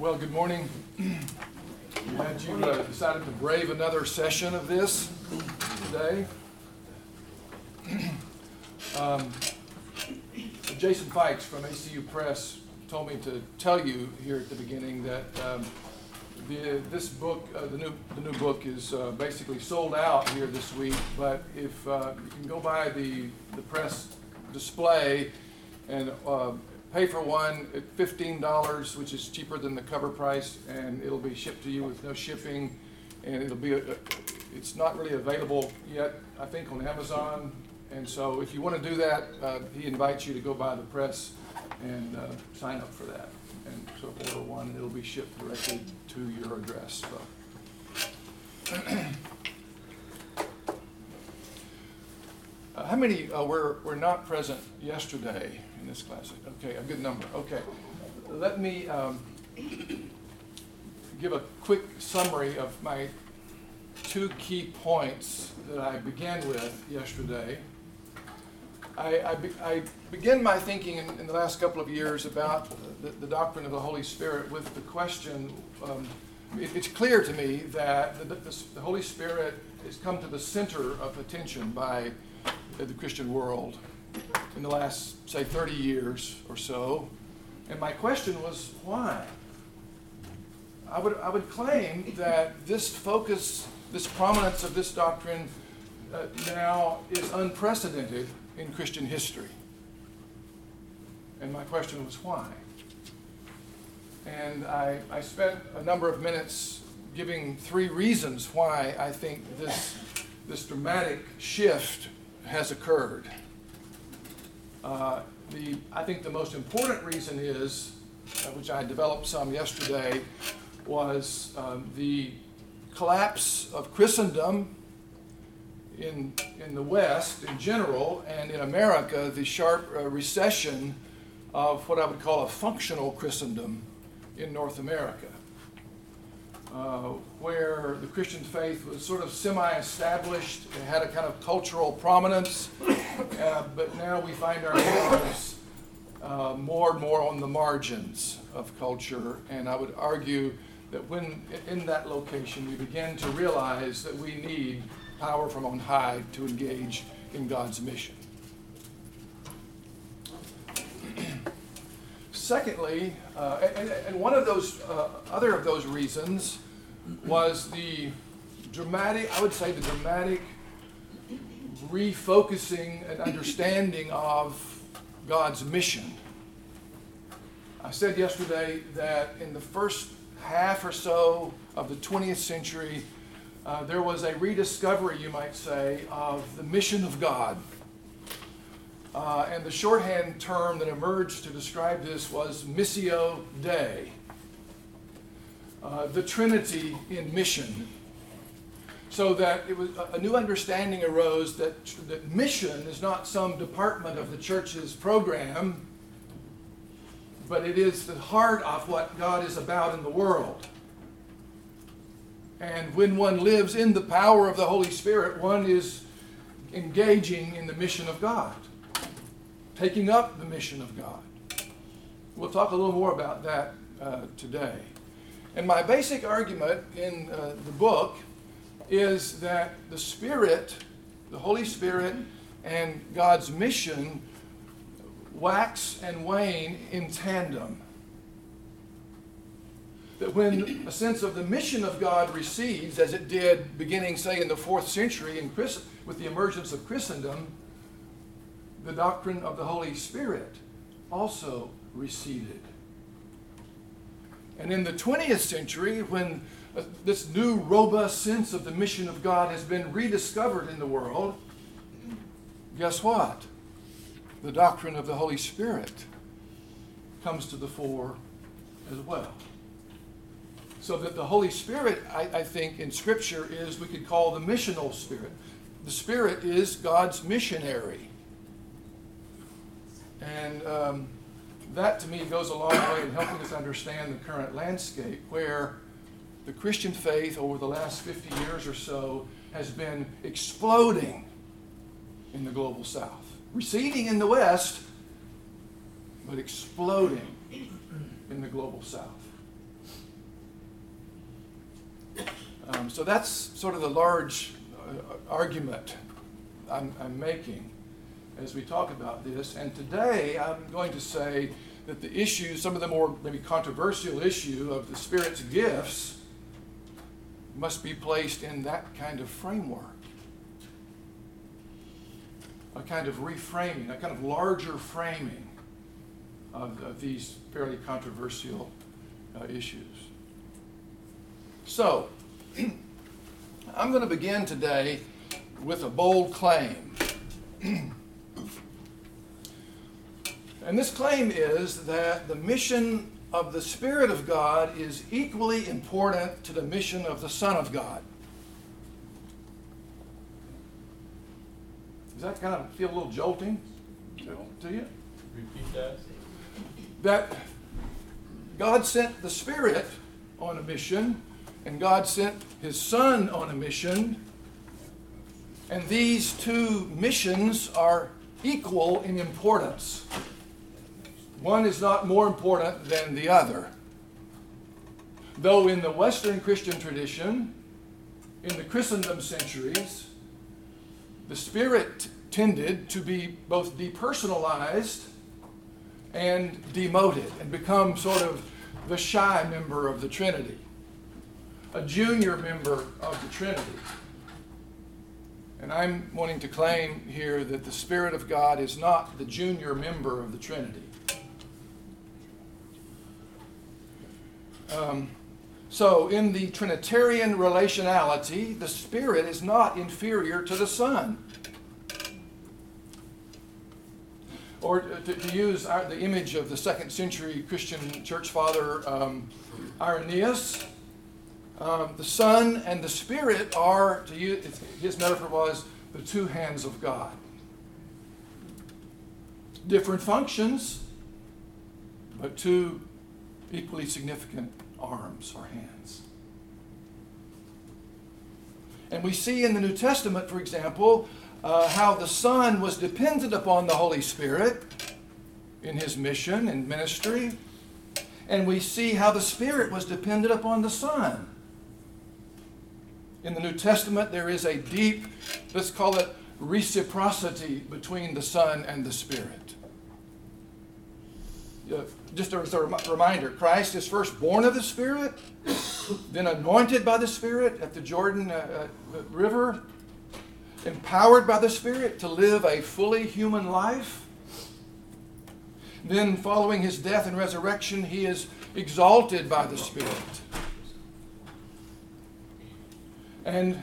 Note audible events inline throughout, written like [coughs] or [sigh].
Well, good morning. Glad you uh, decided to brave another session of this today. Um, Jason Fikes from ACU Press told me to tell you here at the beginning that um, the, this book, uh, the new the new book, is uh, basically sold out here this week. But if uh, you can go by the the press display and uh, pay for one at fifteen dollars, which is cheaper than the cover price, and it'll be shipped to you with no shipping, and it'll be a, it's not really available yet. I think on Amazon. And so, if you want to do that, uh, he invites you to go by the press and uh, sign up for that. And so, order one, and it'll be shipped directly to your address. So. [clears throat] Uh, how many uh, were, were not present yesterday in this class? Okay, a good number. Okay. Let me um, give a quick summary of my two key points that I began with yesterday. I, I, be, I begin my thinking in, in, the last couple of years about the, the, doctrine of the Holy Spirit with the question um, it, it's clear to me that the, the, the Holy Spirit has come to the center of attention by the Christian world in the last, say, 30 years or so. And my question was, why? I would, I would claim that this focus, this prominence of this doctrine uh, now is unprecedented in Christian history. And my question was, why? And I, I spent a number of minutes giving three reasons why I think this, this dramatic shift has occurred. Uh, the, I think the most important reason is, uh, which I developed some yesterday, was um, the collapse of Christendom in, in the West in general, and in America, the sharp uh, recession of what I would call a functional Christendom in North America. Uh, where the Christian faith was sort of semi established, it had a kind of cultural prominence, uh, but now we find ourselves uh, more and more on the margins of culture. And I would argue that when in that location we begin to realize that we need power from on high to engage in God's mission. [clears throat] Secondly, uh, and, and, one of those uh, other of those reasons was the dramatic, I would say, the dramatic refocusing and understanding of God's mission. I said yesterday that in the first half or so of the 20th century, uh, there was a rediscovery, you might say, of the mission of God. Uh, and the shorthand term that emerged to describe this was Missio Dei, uh, the Trinity in mission. So that it was a new understanding arose that, that mission is not some department of the church's program, but it is the heart of what God is about in the world. And when one lives in the power of the Holy Spirit, one is engaging in the mission of God taking up the mission of God. We'll talk a little more about that uh, today. And my basic argument in uh, the book is that the Spirit, the Holy Spirit, and God's mission wax and wane in tandem. That when a sense of the mission of God recedes, as it did beginning, say, in the fourth century in Christ- with the emergence of Christendom, the doctrine of the Holy Spirit also receded. And in the 20th century, when this new robust sense of the mission of God has been rediscovered in the world, guess what? The doctrine of the Holy Spirit comes to the fore as well. So that the Holy Spirit, I, I think, in Scripture is we could call the missional spirit. The Spirit is God's missionary. And um, that to me goes a long way in helping us understand the current landscape where the Christian faith over the last 50 years or so has been exploding in the global south, receding in the west, but exploding in the global south. Um, so that's sort of the large uh, argument I'm, I'm making as we talk about this. And today I'm going to say that the issue, some of the more maybe controversial issue of the Spirit's gifts, must be placed in that kind of framework. A kind of reframing, a kind of larger framing of, of these fairly controversial uh, issues. So, [clears throat] I'm going to begin today with a bold claim. [clears throat] and this claim is that the mission of the Spirit of God is equally important to the mission of the Son of God. Does that kind of feel a little jolting to, to you? Repeat that. That God sent the Spirit on a mission, and God sent His Son on a mission, and these two missions are equal in importance. One is not more important than the other. Though in the Western Christian tradition, in the Christendom centuries, the Spirit tended to be both depersonalized and demoted and become sort of the shy member of the Trinity, a junior member of the Trinity. And I'm wanting to claim here that the Spirit of God is not the junior member of the Trinity. Um, so, in the Trinitarian relationality, the Spirit is not inferior to the Son. Or to, to use our, the image of the second century Christian church father um, Irenaeus, um, the Son and the Spirit are, to use, his metaphor was, the two hands of God. Different functions, but two equally significant arms or hands. And we see in the New Testament, for example, uh, how the Son was dependent upon the Holy Spirit in his mission and ministry. And we see how the Spirit was dependent upon the Son. In the New Testament, there is a deep, let's call it reciprocity between the Son and the Spirit. Just as a reminder, Christ is first born of the Spirit, then anointed by the Spirit at the Jordan uh, uh, River, empowered by the Spirit to live a fully human life. Then, following his death and resurrection, he is exalted by the Spirit. And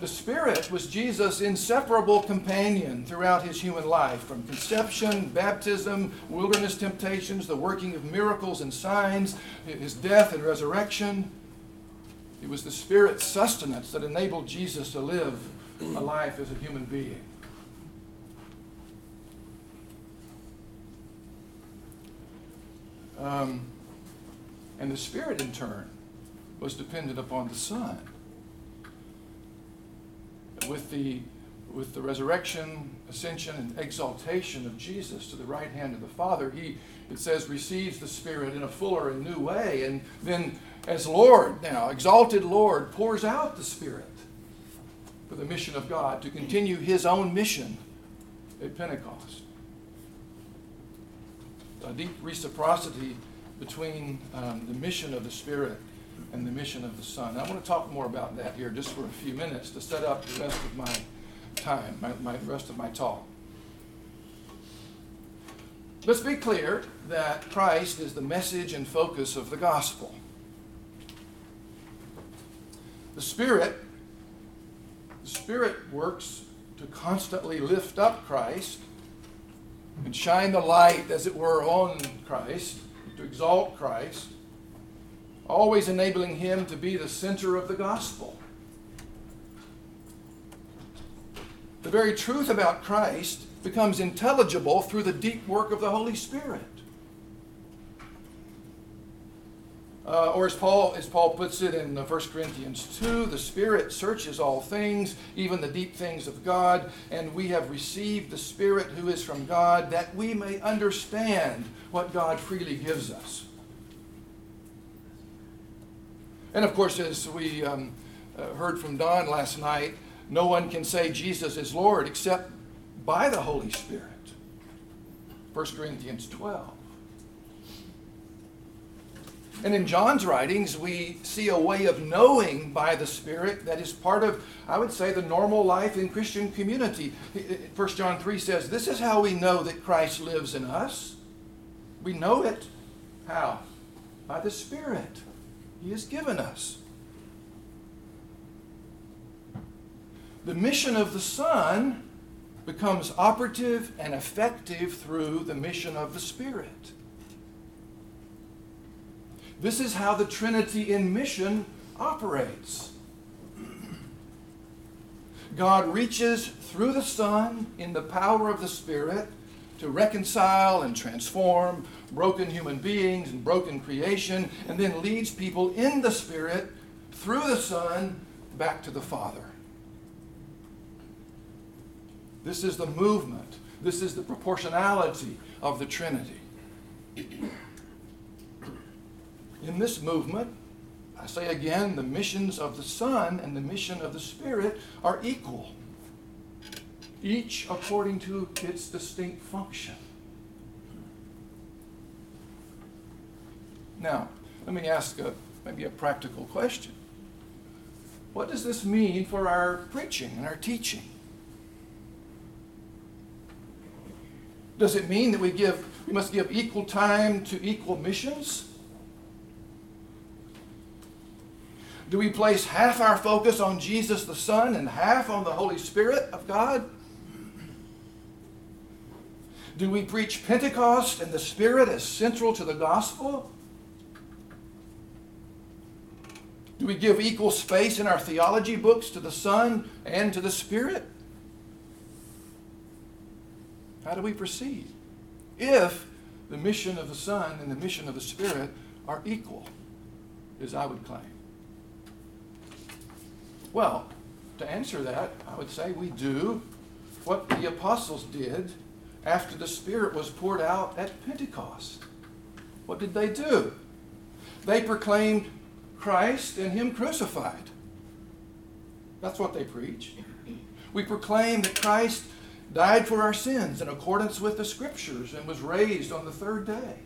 the Spirit was Jesus' inseparable companion throughout his human life, from conception, baptism, wilderness temptations, the working of miracles and signs, his death and resurrection. It was the Spirit's sustenance that enabled Jesus to live a life as a human being. Um, and the Spirit, in turn, was dependent upon the Son. With the, with the resurrection, ascension, and exaltation of Jesus to the right hand of the Father, he, it says, receives the Spirit in a fuller and new way. And then, as Lord now, exalted Lord, pours out the Spirit for the mission of God, to continue his own mission at Pentecost. A deep reciprocity between um, the mission of the Spirit and the mission of the Son. I want to talk more about that here just for a few minutes to set up the rest of my time, my, my rest of my talk. Let's be clear that Christ is the message and focus of the gospel. The Spirit the Spirit works to constantly lift up Christ and shine the light, as it were, on Christ, to exalt Christ, always enabling Him to be the center of the gospel. The very truth about Christ becomes intelligible through the deep work of the Holy Spirit. Uh, or as Paul, as Paul puts it in 1 Corinthians 2, the Spirit searches all things, even the deep things of God, and we have received the Spirit who is from God, that we may understand what God freely gives us. And of course, as we um, uh, heard from Don last night, no one can say Jesus is Lord except by the Holy Spirit. 1 Corinthians 12. And in John's writings, we see a way of knowing by the Spirit that is part of, I would say, the normal life in Christian community. 1 John 3 says, This is how we know that Christ lives in us. We know it. How? By the Spirit He has given us. The mission of the Son becomes operative and effective through the mission of the Spirit. This is how the Trinity in mission operates. God reaches through the Son in the power of the Spirit to reconcile and transform broken human beings and broken creation, and then leads people in the Spirit through the Son back to the Father. This is the movement, this is the proportionality of the Trinity. In this movement, I say again, the missions of the Son and the mission of the Spirit are equal, each according to its distinct function. Now, let me ask a, maybe a practical question. What does this mean for our preaching and our teaching? Does it mean that we give we must give equal time to equal missions? Do we place half our focus on Jesus the Son and half on the Holy Spirit of God? Do we preach Pentecost and the Spirit as central to the gospel? Do we give equal space in our theology books to the Son and to the Spirit? How do we proceed? If the mission of the Son and the mission of the Spirit are equal, as I would claim. Well, to answer that, I would say we do what the apostles did after the Spirit was poured out at Pentecost. What did they do? They proclaimed Christ and Him crucified. That's what they preach. We proclaim that Christ died for our sins in accordance with the Scriptures and was raised on the third day.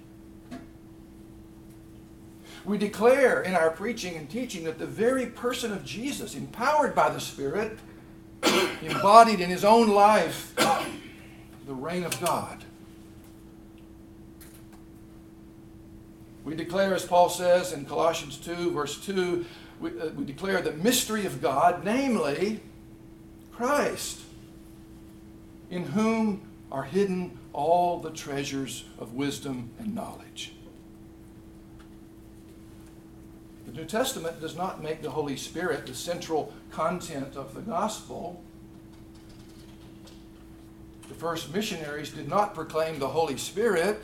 We declare in our preaching and teaching that the very person of Jesus, empowered by the Spirit, [coughs] embodied in his own life [coughs] the reign of God. We declare, as Paul says in Colossians 2, verse 2, we, uh, we declare the mystery of God, namely Christ, in whom are hidden all the treasures of wisdom and knowledge. The New Testament does not make the Holy Spirit the central content of the gospel. The first missionaries did not proclaim the Holy Spirit,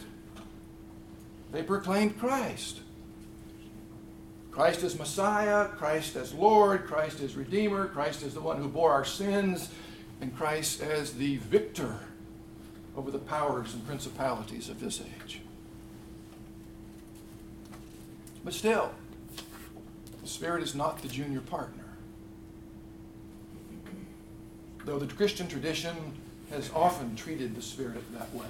they proclaimed Christ. Christ as Messiah, Christ as Lord, Christ as Redeemer, Christ as the one who bore our sins, and Christ as the victor over the powers and principalities of this age. But still, the Spirit is not the junior partner. Though the Christian tradition has often treated the Spirit that way.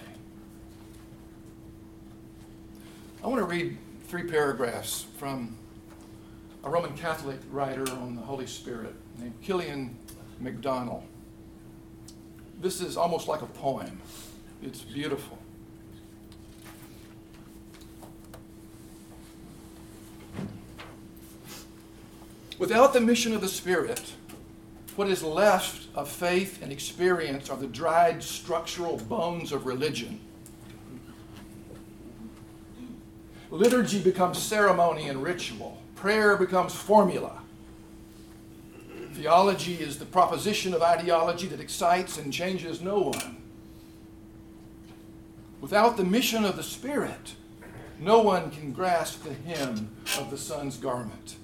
I want to read three paragraphs from a Roman Catholic writer on the Holy Spirit named Kilian McDonnell. This is almost like a poem, it's beautiful. Without the mission of the Spirit, what is left of faith and experience are the dried structural bones of religion. Liturgy becomes ceremony and ritual. Prayer becomes formula. Theology is the proposition of ideology that excites and changes no one. Without the mission of the Spirit, no one can grasp the hem of the Son's garment.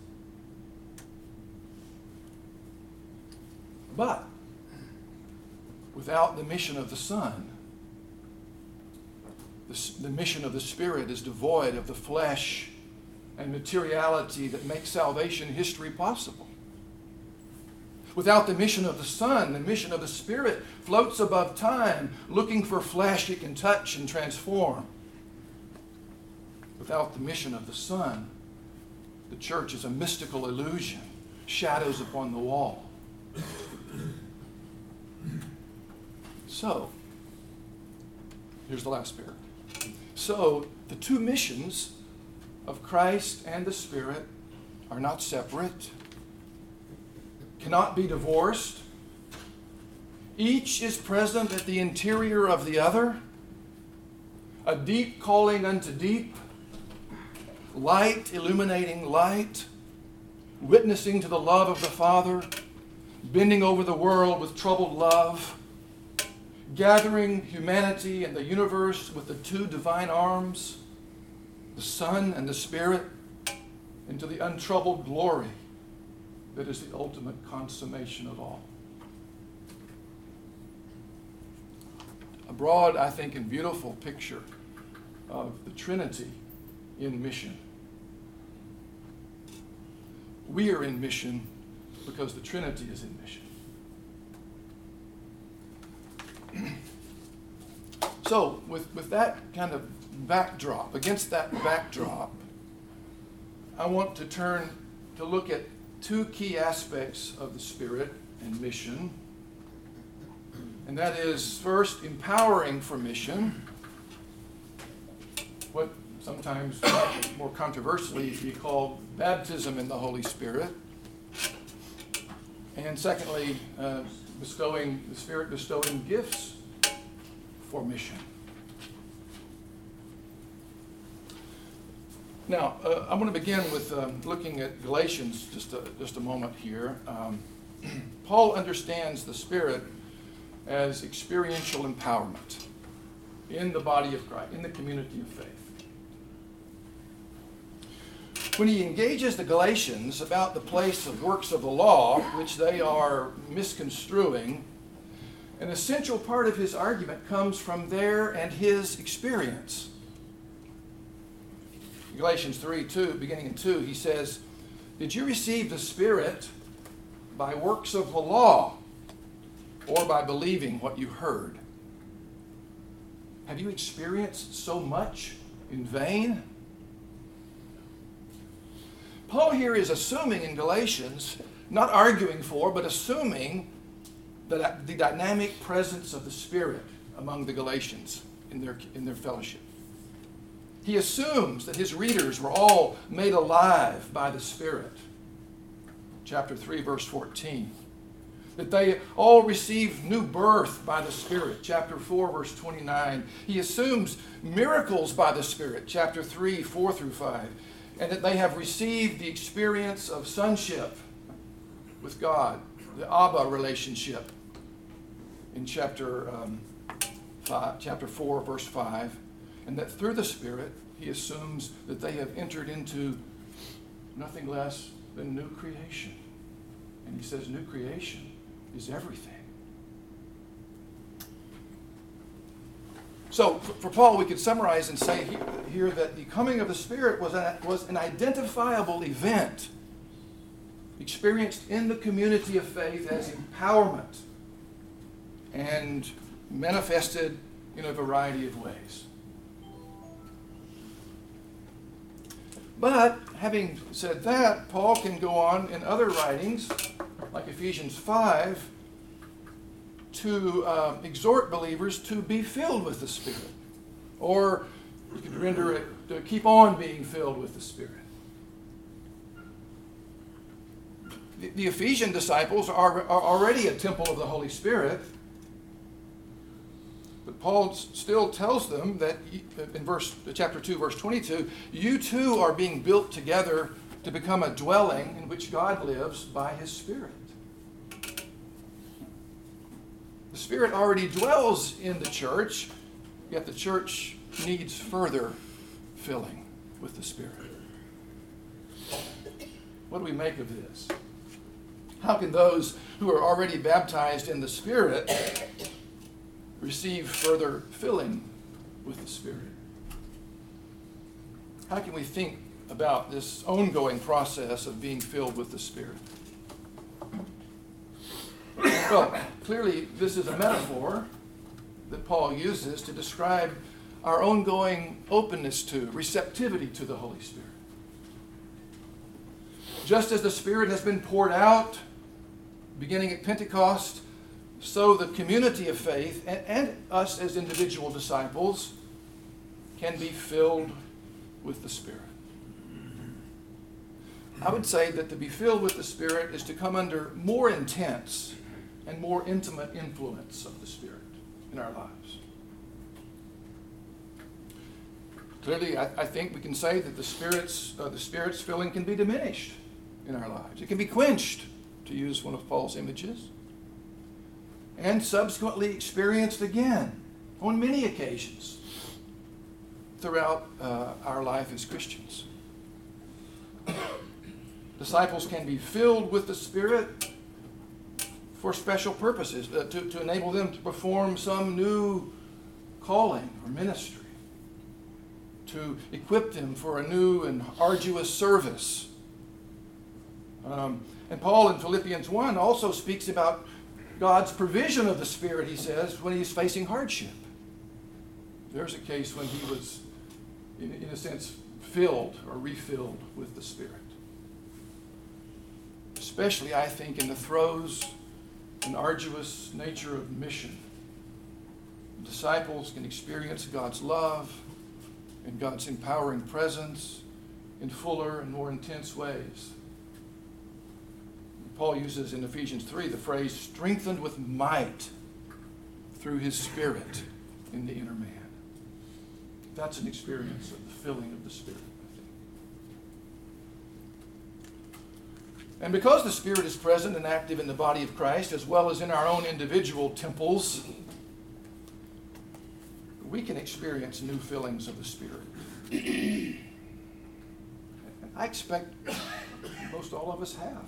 But without the mission of the Son, the, the mission of the Spirit is devoid of the flesh and materiality that makes salvation history possible. Without the mission of the Son, the mission of the Spirit floats above time, looking for flesh it can touch and transform. Without the mission of the Son, the church is a mystical illusion, shadows upon the wall. So, here's the last pair. So, the two missions of Christ and the Spirit are not separate, cannot be divorced. Each is present at the interior of the other, a deep calling unto deep, light illuminating light, witnessing to the love of the Father, bending over the world with troubled love, gathering humanity and the universe with the two divine arms, the Son and the Spirit, into the untroubled glory that is the ultimate consummation of all. A broad, I think, and beautiful picture of the Trinity in mission. We are in mission because the Trinity is in mission. [clears throat] so, with, with that kind of backdrop, against that backdrop, I want to turn to look at two key aspects of the Spirit and mission. And that is, first, empowering for mission, what sometimes more controversially be called baptism in the Holy Spirit. And secondly, uh, bestowing the Spirit bestowing gifts for mission. Now, uh, I'm going to begin with um, looking at Galatians just a, just a moment here. Um, [clears throat] Paul understands the Spirit as experiential empowerment in the body of Christ, in the community of faith. When he engages the Galatians about the place of works of the law, which they are misconstruing, an essential part of his argument comes from their and his experience. Galatians 3 2, beginning in 2, he says, Did you receive the Spirit by works of the law or by believing what you heard? Have you experienced so much in vain? Paul here is assuming in Galatians, not arguing for, but assuming that the dynamic presence of the Spirit among the Galatians in their, in their fellowship. He assumes that his readers were all made alive by the Spirit. Chapter 3, verse 14. That they all received new birth by the Spirit. Chapter 4, verse 29. He assumes miracles by the Spirit. Chapter 3, 4 through 5. And that they have received the experience of sonship with God, the Abba relationship in chapter, um, five, chapter 4, verse 5 and that through the Spirit, he assumes that they have entered into nothing less than new creation. And he says, new creation is everything. So, for Paul, we could summarize and say here that the coming of the Spirit was, a, was an identifiable event experienced in the community of faith as empowerment and manifested in a variety of ways. But having said that, Paul can go on in other writings, like Ephesians 5, to uh, exhort believers to be filled with the Spirit. Or you could render it to keep on being filled with the Spirit. The, the Ephesian disciples are, are already a temple of the Holy Spirit. But Paul still tells them that in verse chapter 2 verse 22, you too are being built together to become a dwelling in which God lives by his spirit. The spirit already dwells in the church, yet the church needs further filling with the spirit. What do we make of this? How can those who are already baptized in the spirit receive further filling with the Spirit? How can we think about this ongoing process of being filled with the Spirit? Clearly, this is a metaphor that Paul uses to describe our ongoing openness to, receptivity to the Holy Spirit. Just as the Spirit has been poured out, beginning at Pentecost, so the community of faith and, and us as individual disciples can be filled with the Spirit. I would say that to be filled with the Spirit is to come under more intense and more intimate influence of the Spirit in our lives. Clearly, I, I think we can say that the Spirit's, uh, the Spirit's filling can be diminished in our lives. It can be quenched, to use one of Paul's images, and subsequently experienced again on many occasions throughout uh, our life as Christians. [coughs] Disciples can be filled with the Spirit for special purposes, uh, to, to enable them to perform some new calling or ministry, to equip them for a new and arduous service. Um, and Paul in Philippians 1 also speaks about God's provision of the Spirit, he says, when he's facing hardship. There's a case when he was, in, in a sense, filled or refilled with the Spirit. Especially, I think, in the throes and arduous nature of mission. Disciples can experience God's love and God's empowering presence in fuller and more intense ways. Paul uses in Ephesians 3 the phrase strengthened with might through his spirit in the inner man. That's an experience of the filling of the Spirit. And because the Spirit is present and active in the body of Christ, as well as in our own individual temples, we can experience new fillings of the Spirit. [clears throat] I expect most all of us have,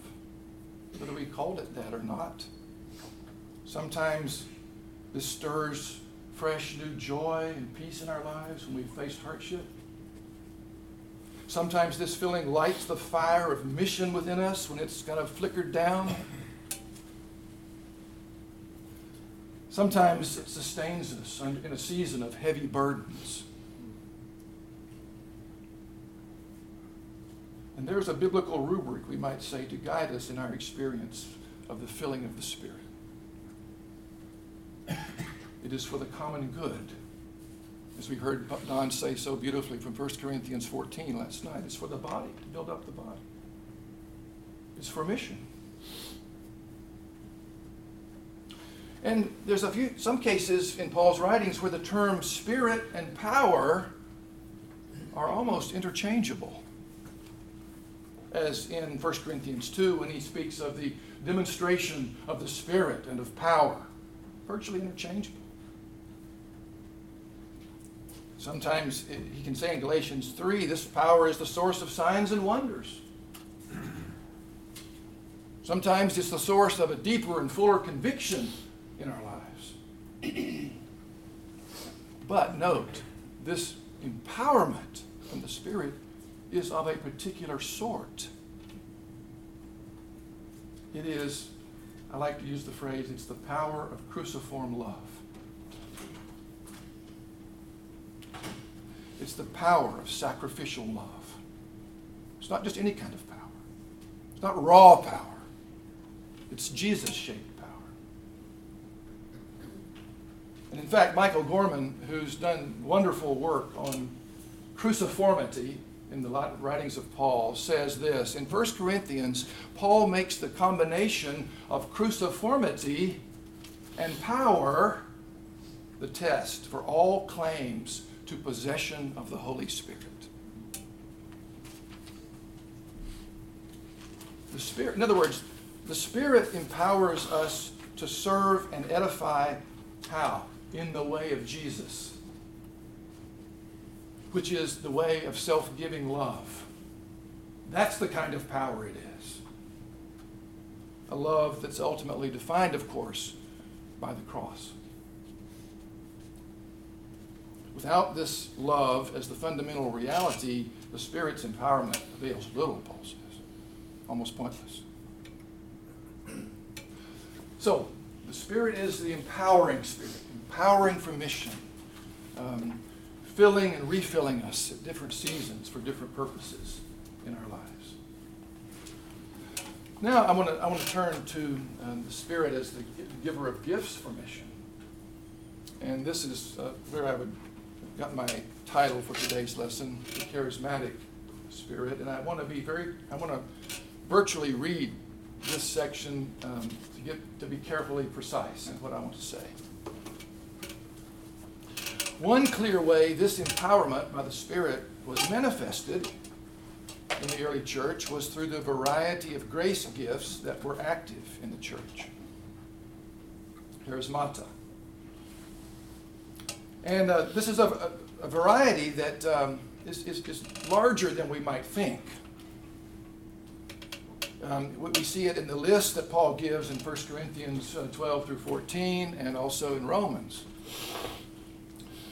whether we called it that or not. Sometimes this stirs fresh new joy and peace in our lives when we face hardship. Sometimes this feeling lights the fire of mission within us when it's kind of flickered down. Sometimes it sustains us in a season of heavy burdens. And there's a biblical rubric, we might say, to guide us in our experience of the filling of the Spirit. It is for the common good as we heard Don say so beautifully from 1 Corinthians 14 last night, it's for the body, to build up the body. It's for mission. And there's a few some cases in Paul's writings where the term spirit and power are almost interchangeable. As in 1 Corinthians 2 when he speaks of the demonstration of the spirit and of power, virtually interchangeable. Sometimes he can say in Galatians 3 this power is the source of signs and wonders. Sometimes it's the source of a deeper and fuller conviction in our lives. [clears throat] but note, this empowerment from the Spirit is of a particular sort. It is, I like to use the phrase, it's the power of cruciform love. It's the power of sacrificial love. It's not just any kind of power, it's not raw power, it's Jesus shaped power. And in fact, Michael Gorman, who's done wonderful work on cruciformity in the writings of Paul, says this. In 1 Corinthians, Paul makes the combination of cruciformity and power the test for all claims to possession of the Holy Spirit. The Spirit, in other words, the Spirit empowers us to serve and edify how? In the way of Jesus, which is the way of self giving love. That's the kind of power it is. A love that's ultimately defined, of course, by the cross. Without this love as the fundamental reality, the Spirit's empowerment avails little, Paul says. Almost pointless. So, the Spirit is the empowering Spirit, empowering for mission, um, filling and refilling us at different seasons for different purposes in our lives. Now, I want to I want to turn to um, the Spirit as the giver of gifts for mission, and this is uh, where I would got my title for today's lesson, the charismatic spirit, and I want to be very I want to virtually read this section um, to get to be carefully precise in what I want to say. One clear way this empowerment by the Spirit was manifested in the early church was through the variety of grace gifts that were active in the church. Charismata. And uh, this is a, a, variety that um, is, is, is larger than we might think. Um, we see it in the list that Paul gives in 1 Corinthians uh, 12 through 14 and also in Romans.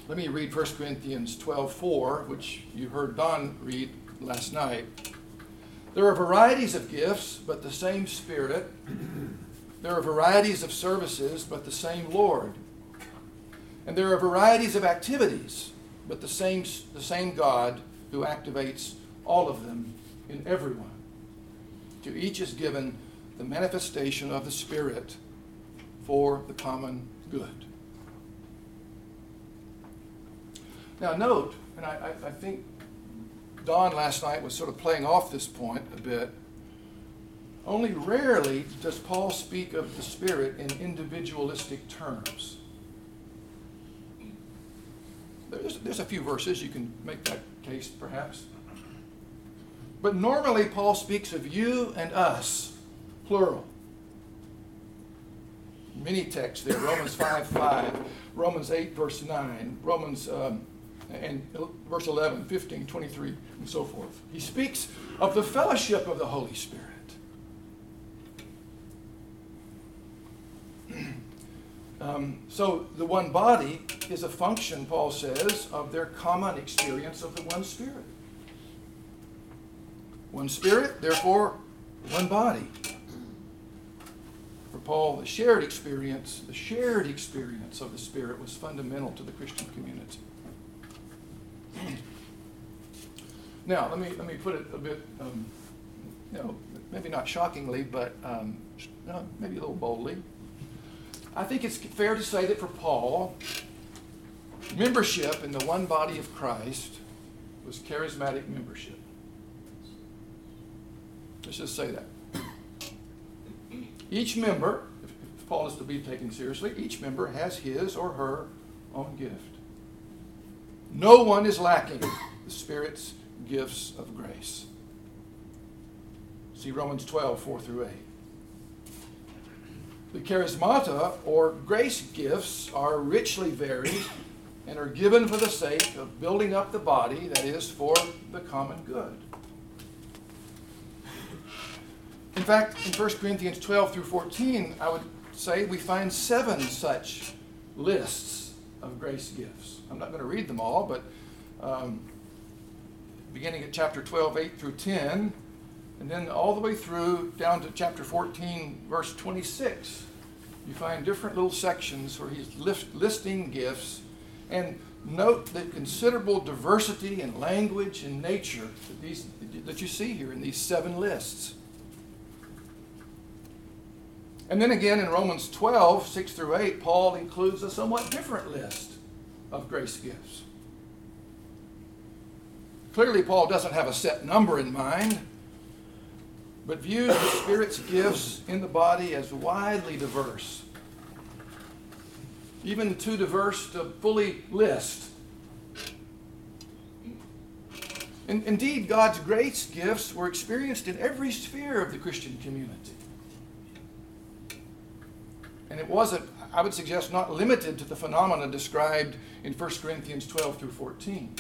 Let me read 1 Corinthians 12 4, which you heard Don read last night. There are varieties of gifts, but the same Spirit. There are varieties of services, but the same Lord. And there are varieties of activities, but the same, the same God who activates all of them in everyone. To each is given the manifestation of the Spirit for the common good. Now, note, and I, I, I think Don last night was sort of playing off this point a bit. Only rarely does Paul speak of the Spirit in individualistic terms. There's, there's a few verses you can make that case, perhaps. But normally, Paul speaks of you and us, plural. Many texts there Romans 5 5, Romans 8, verse 9, Romans um, and verse 11, 15, 23, and so forth. He speaks of the fellowship of the Holy Spirit. [clears throat] Um, so the one body is a function, Paul says, of their common experience of the one Spirit. One Spirit, therefore, one body. For Paul, the shared experience, the shared experience of the Spirit was fundamental to the Christian community. Now, let me, let me put it a bit, um, you know, maybe not shockingly, but um, maybe a little boldly. I think it's fair to say that for Paul, membership in the one body of Christ was charismatic membership. Let's just say that. Each member, if Paul is to be taken seriously, each member has his or her own gift. No one is lacking the Spirit's gifts of grace. See Romans 12, 4 through 8. The charismata, or grace gifts, are richly varied and are given for the sake of building up the body, that is, for the common good. In fact, in 1 Corinthians 12 through 14, I would say we find seven such lists of grace gifts. I'm not going to read them all, but um, beginning at chapter 12, 8 through 10, and then all the way through down to chapter 14, verse 26, you find different little sections where he's list, listing gifts. And note the considerable diversity in language and nature that, these, that you see here in these seven lists. And then again in Romans 12, 6 through 8, Paul includes a somewhat different list of grace gifts. Clearly, Paul doesn't have a set number in mind, but views the Spirit's gifts in the body as widely diverse, even too diverse to fully list. indeed, God's grace gifts were experienced in every sphere of the Christian community. And it wasn't, I would suggest, not limited to the phenomena described in 1 Corinthians 12 through 14.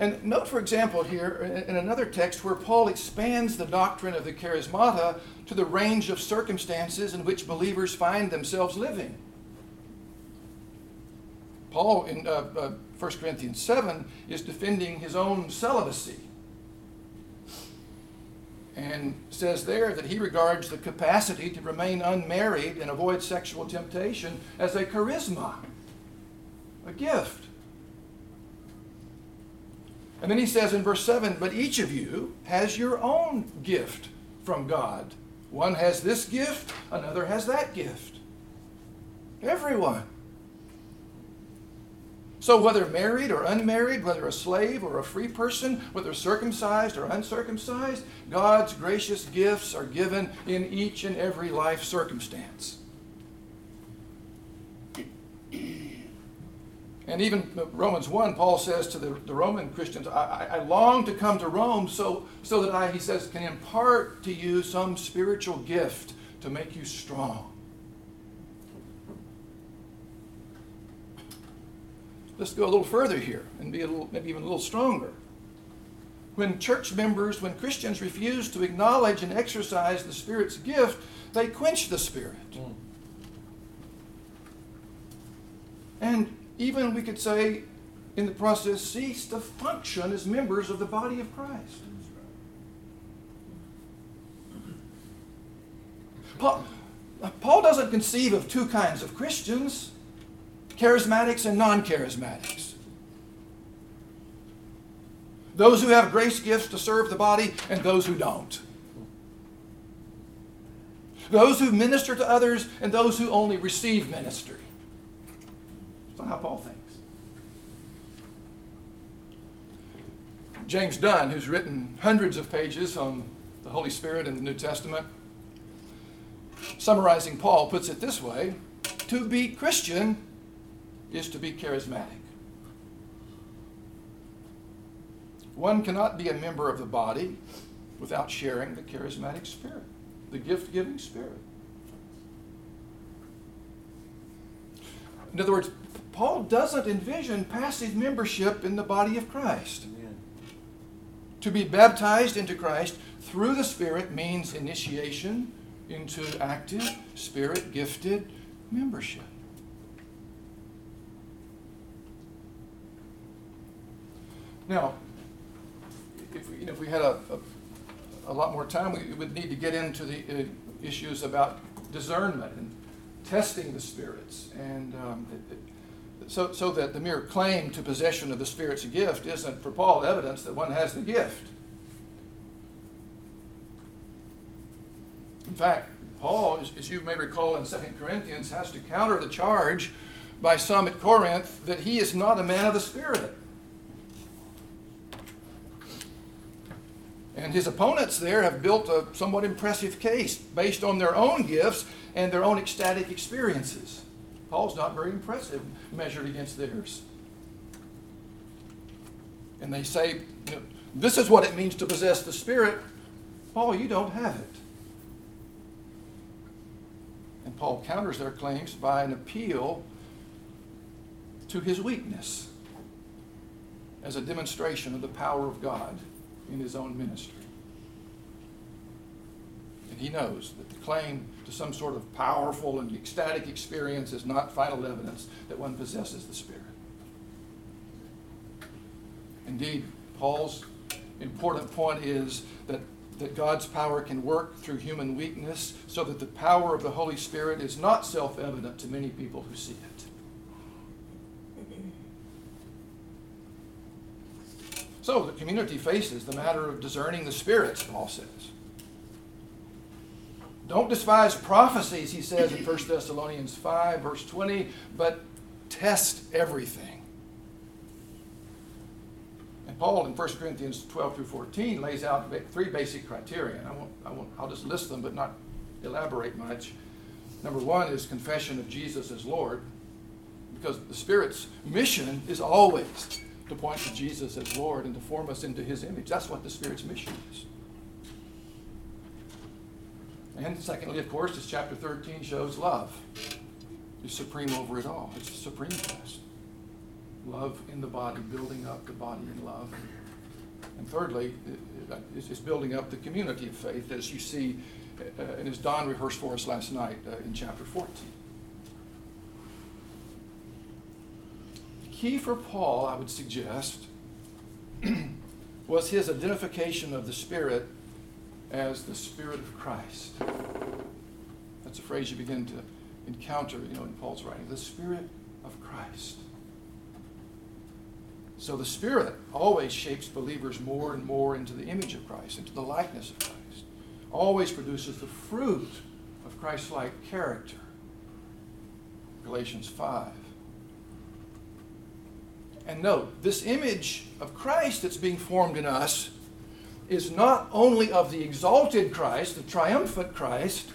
And note, for example, here in another text where Paul expands the doctrine of the charismata to the range of circumstances in which believers find themselves living. Paul in uh, uh, 1 Corinthians 7 is defending his own celibacy. and says there that he regards the capacity to remain unmarried and avoid sexual temptation as a charisma, a gift. And then he says in verse 7 But each of you has your own gift from God. One has this gift, another has that gift. Everyone. So, whether married or unmarried, whether a slave or a free person, whether circumcised or uncircumcised, God's gracious gifts are given in each and every life circumstance. And even Romans 1, Paul says to the, the Roman Christians, I, I, long to come to Rome so, so that I, he says, can impart to you some spiritual gift to make you strong. Let's go a little further here and be a little, maybe even a little stronger. When church members, when Christians refuse to acknowledge and exercise the Spirit's gift, they quench the Spirit. Mm. And even we could say, in the process, cease to function as members of the body of Christ. Paul, Paul doesn't conceive of two kinds of Christians charismatics and non charismatics. Those who have grace gifts to serve the body and those who don't. Those who minister to others and those who only receive ministry. That's how Paul thinks. James Dunn, who's written hundreds of pages on the Holy Spirit in the New Testament, summarizing Paul, puts it this way To be Christian is to be charismatic. One cannot be a member of the body without sharing the charismatic spirit, the gift giving spirit. In other words, Paul doesn't envision passive membership in the body of Christ. Amen. To be baptized into Christ through the Spirit means initiation into active, Spirit gifted membership. Now, if we, you know, if we had a, a, a, lot more time, we would need to get into the uh, issues about discernment and testing the spirits and um, it, it, so, so that the mere claim to possession of the Spirit's gift isn't, for Paul, evidence that one has the gift. In fact, Paul, as, you may recall in 2 Corinthians, has to counter the charge by some at Corinth that he is not a man of the Spirit. And his opponents there have built a somewhat impressive case based on their own gifts and their own ecstatic experiences. Paul's not very impressive measured against theirs. And they say, This is what it means to possess the Spirit. Paul, you don't have it. And Paul counters their claims by an appeal to his weakness as a demonstration of the power of God in his own ministry. And he knows that the claim to some sort of powerful and ecstatic experience is not final evidence that one possesses the Spirit. Indeed, Paul's important point is that, that God's power can work through human weakness so that the power of the Holy Spirit is not self evident to many people who see it. So the community faces the matter of discerning the spirits, Paul says. Don't despise prophecies, he says in 1 Thessalonians 5, verse 20, but test everything. And Paul in 1 Corinthians 12 through 14 lays out three basic criteria. I won't, I won't, I'll just list them, but not elaborate much. Number one is confession of Jesus as Lord, because the Spirit's mission is always to point to Jesus as Lord and to form us into His image. That's what the Spirit's mission is. And secondly, of course, as chapter 13 shows, love is supreme over it all. It's the supreme test. Love in the body, building up the body in love. And thirdly, it is is building up the community of faith, as you see, uh, and as Don rehearsed for us last night uh, in chapter 14. The key for Paul, I would suggest, [clears throat] was his identification of the Spirit as the Spirit of Christ. That's a phrase you begin to encounter, you know, in Paul's writing. The Spirit of Christ. So the Spirit always shapes believers more and more into the image of Christ, into the likeness of Christ. Always produces the fruit of Christ-like character. Galatians 5. And note, this image of Christ that's being formed in us is not only of the exalted Christ, the triumphant Christ,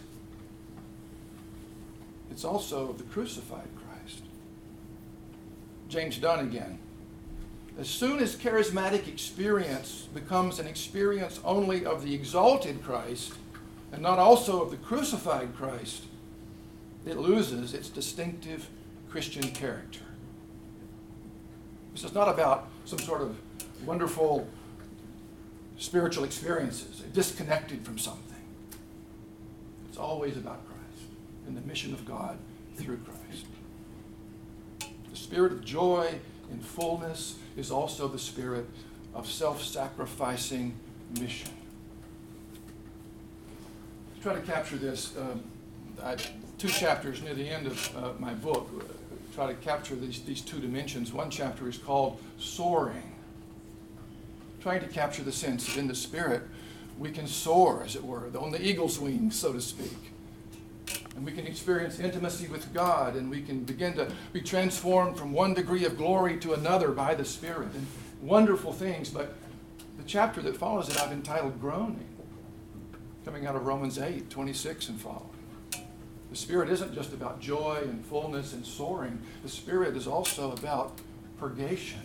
it's also of the crucified Christ. James Dunn again. As soon as charismatic experience becomes an experience only of the exalted Christ and not also of the crucified Christ, it loses its distinctive Christian character. This is not about some sort of wonderful spiritual experiences. They're disconnected from something. It's always about Christ and the mission of God through Christ. The spirit of joy in fullness is also the spirit of self sacrificing mission. To try to capture this, um, I, two chapters near the end of uh, my book uh, try to capture these, these two dimensions. One chapter is called Soaring trying to capture the sense that in the Spirit we can soar, as it were, on the eagle's wings, so to speak. And we can experience intimacy with God, and we can begin to be transformed from one degree of glory to another by the Spirit, and wonderful things. But the chapter that follows it I've entitled Groaning, coming out of Romans 8 26 and following. The Spirit isn't just about joy and fullness and soaring, the Spirit is also about purgation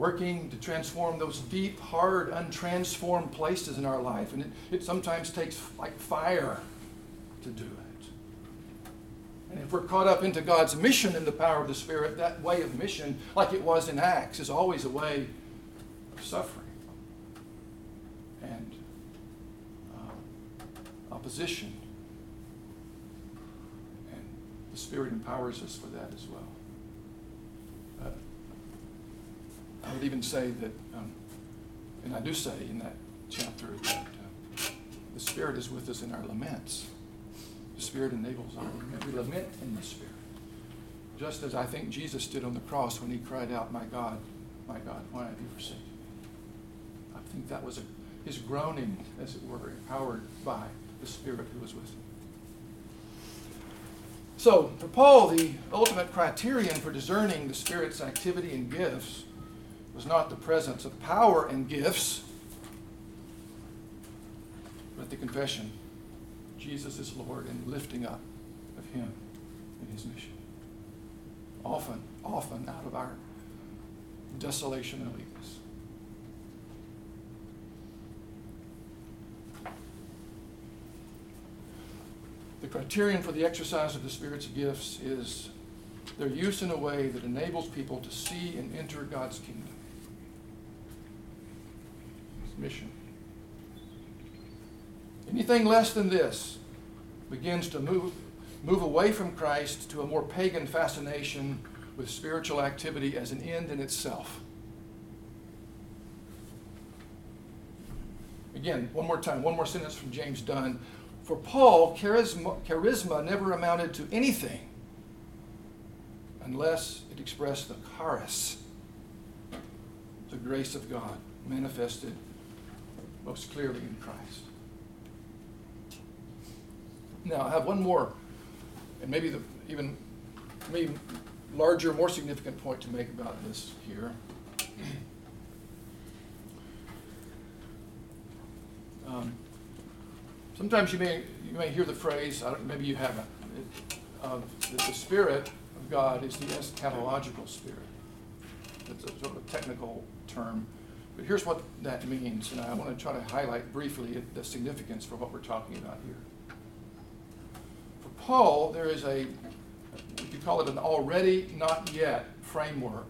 working to transform those deep, hard, untransformed places in our life. And it, it sometimes takes like fire to do it. And if we're caught up into God's mission in the power of the Spirit, that way of mission, like it was in Acts, is always a way of suffering and uh, opposition. And the Spirit empowers us for that as well. I would even say that, um, and I do say in that chapter that uh, the Spirit is with us in our laments. The Spirit enables our lament. We lament in the Spirit. Just as I think Jesus did on the cross when he cried out, My God, my God, why have you forsaken me? I think that was a, his groaning, as it were, empowered by the Spirit who was with him. So, for Paul, the ultimate criterion for discerning the Spirit's activity and gifts was not the presence of power and gifts, but the confession Jesus is Lord and lifting up of Him in His mission. Often, often out of our desolation and weakness. The criterion for the exercise of the Spirit's gifts is their use in a way that enables people to see and enter God's kingdom mission. Anything less than this begins to move, move away from Christ to a more pagan fascination with spiritual activity as an end in itself. Again, one more time, one more sentence from James Dunn. For Paul, charisma, charisma never amounted to anything unless it expressed the charis, the grace of God manifested most clearly in Christ. Now, I have one more, and maybe the even maybe larger, more significant point to make about this here. Um, sometimes you may you may hear the phrase, maybe you haven't, it, that the Spirit of God is the eschatological Spirit. It's a sort of technical term. But here's what that means, and I want to try to highlight briefly the significance for what we're talking about here. For Paul, there is a, you call it an already not yet framework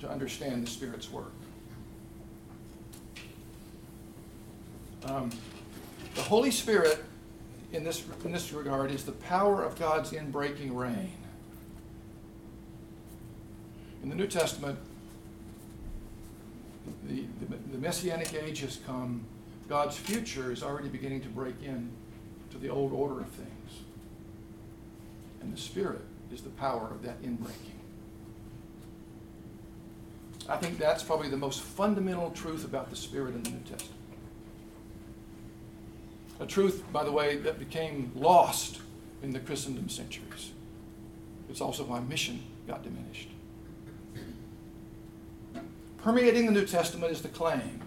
to understand the Spirit's work. Um, the Holy Spirit, in this, in this regard, is the power of God's inbreaking reign. In the New Testament, the, the, the Messianic age has come, God's future is already beginning to break in to the old order of things. And the Spirit is the power of that inbreaking. I think that's probably the most fundamental truth about the Spirit in the New Testament. A truth, by the way, that became lost in the Christendom centuries. It's also why mission got diminished. Permeating the New Testament is the claim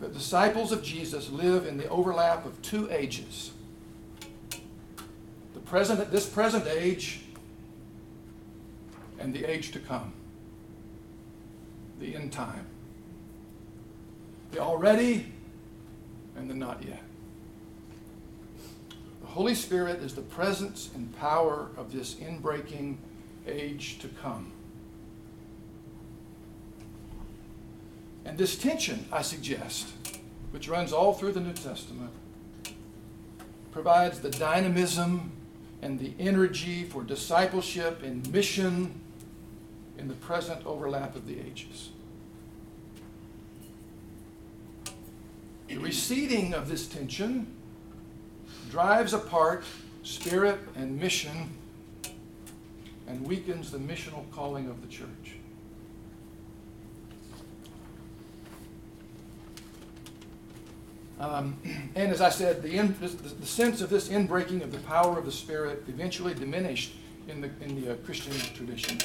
that disciples of Jesus live in the overlap of two ages. The present, this present age and the age to come, the end time. The already and the not yet. The Holy Spirit is the presence and power of this inbreaking age to come. And this tension, I suggest, which runs all through the New Testament, provides the dynamism and the energy for discipleship and mission in the present overlap of the ages. The receding of this tension drives apart spirit and mission and weakens the missional calling of the church. Um, and as I said, the, in, the, the, sense of this inbreaking of the power of the Spirit eventually diminished in the, in the uh, Christian tradition.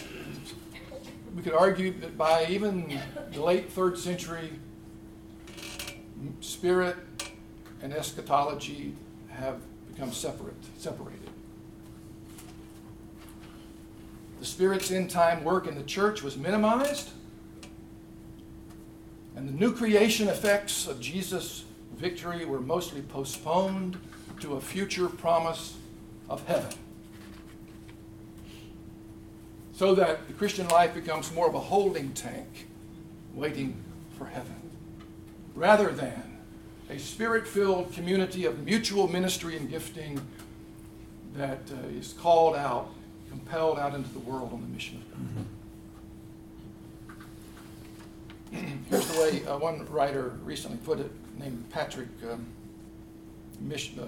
We could argue that by even the late third century, spirit and eschatology have become separate, separated. The Spirit's end time work in the church was minimized, and the new creation effects of Jesus' victory were mostly postponed to a future promise of heaven. So that the Christian life becomes more of a holding tank waiting for heaven, rather than a spirit filled community of mutual ministry and gifting that uh, is called out, compelled out into the world on the mission of God. Mm-hmm. Here's the way uh, one writer recently put it named Patrick, um, Mich- uh,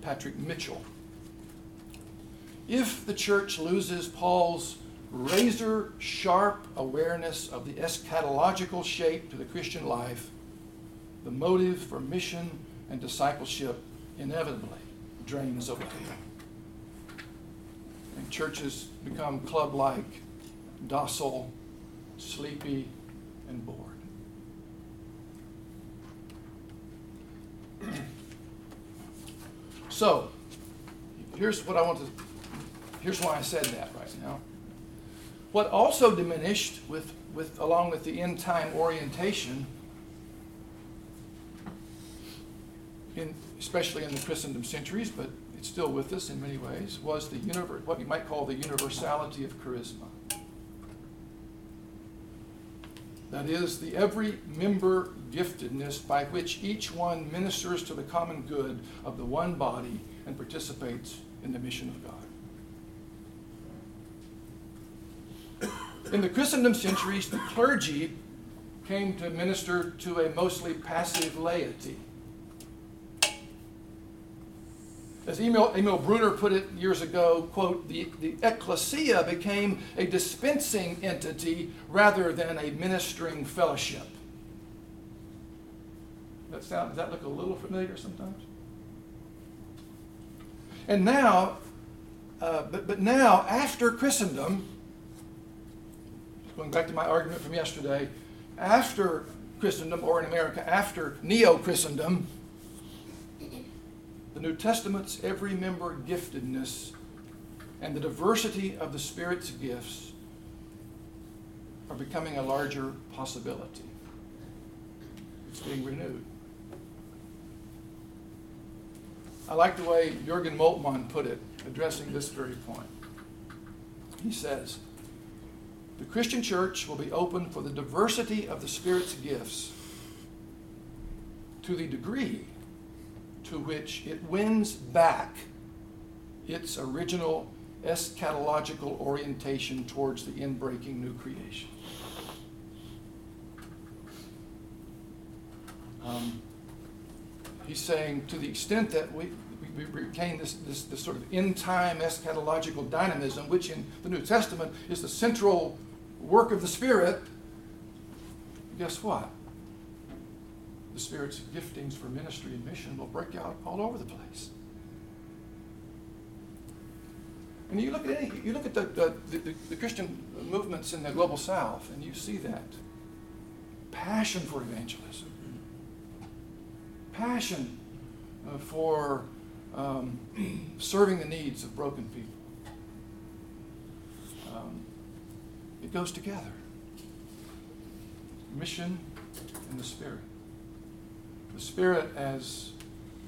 Patrick Mitchell. If the church loses Paul's razor sharp awareness of the eschatological shape to the Christian life, the motive for mission and discipleship inevitably drains away. And churches become club like, docile, sleepy, and bored. [clears throat] So, here's what I want to, here's why I said that right now. What also diminished with, with along with the end time orientation, in, especially in the Christendom centuries, but it's still with us in many ways, was the univer- what you might call the universality of charisma. That is, the every member giftedness by which each one ministers to the common good of the one body and participates in the mission of God. In the Christendom centuries, the clergy came to minister to a mostly passive laity. As Emil, Emil Brunner put it years ago, quote, the, the ecclesia became a dispensing entity rather than a ministering fellowship. That sound, does that look a little familiar sometimes? And now, uh, but, but now, after Christendom, going back to my argument from yesterday, after Christendom, or in America, after Neo Christendom, the New Testament's every member giftedness and the diversity of the Spirit's gifts are becoming a larger possibility. It's being renewed. I like the way Jurgen Moltmann put it, addressing this very point. He says, The Christian church will be open for the diversity of the Spirit's gifts to the degree to which it wins back its original eschatological orientation towards the inbreaking new creation. Um, he's saying to the extent that we, we, we retain this, this, this sort of end time eschatological dynamism, which in the New Testament is the central work of the Spirit, guess what? The Spirit's giftings for ministry and mission will break out all over the place. And you look at any, you look at the, the, the, the Christian movements in the global South, and you see that passion for evangelism, passion uh, for um, [clears throat] serving the needs of broken people. Um, it goes together. Mission and the Spirit. The Spirit as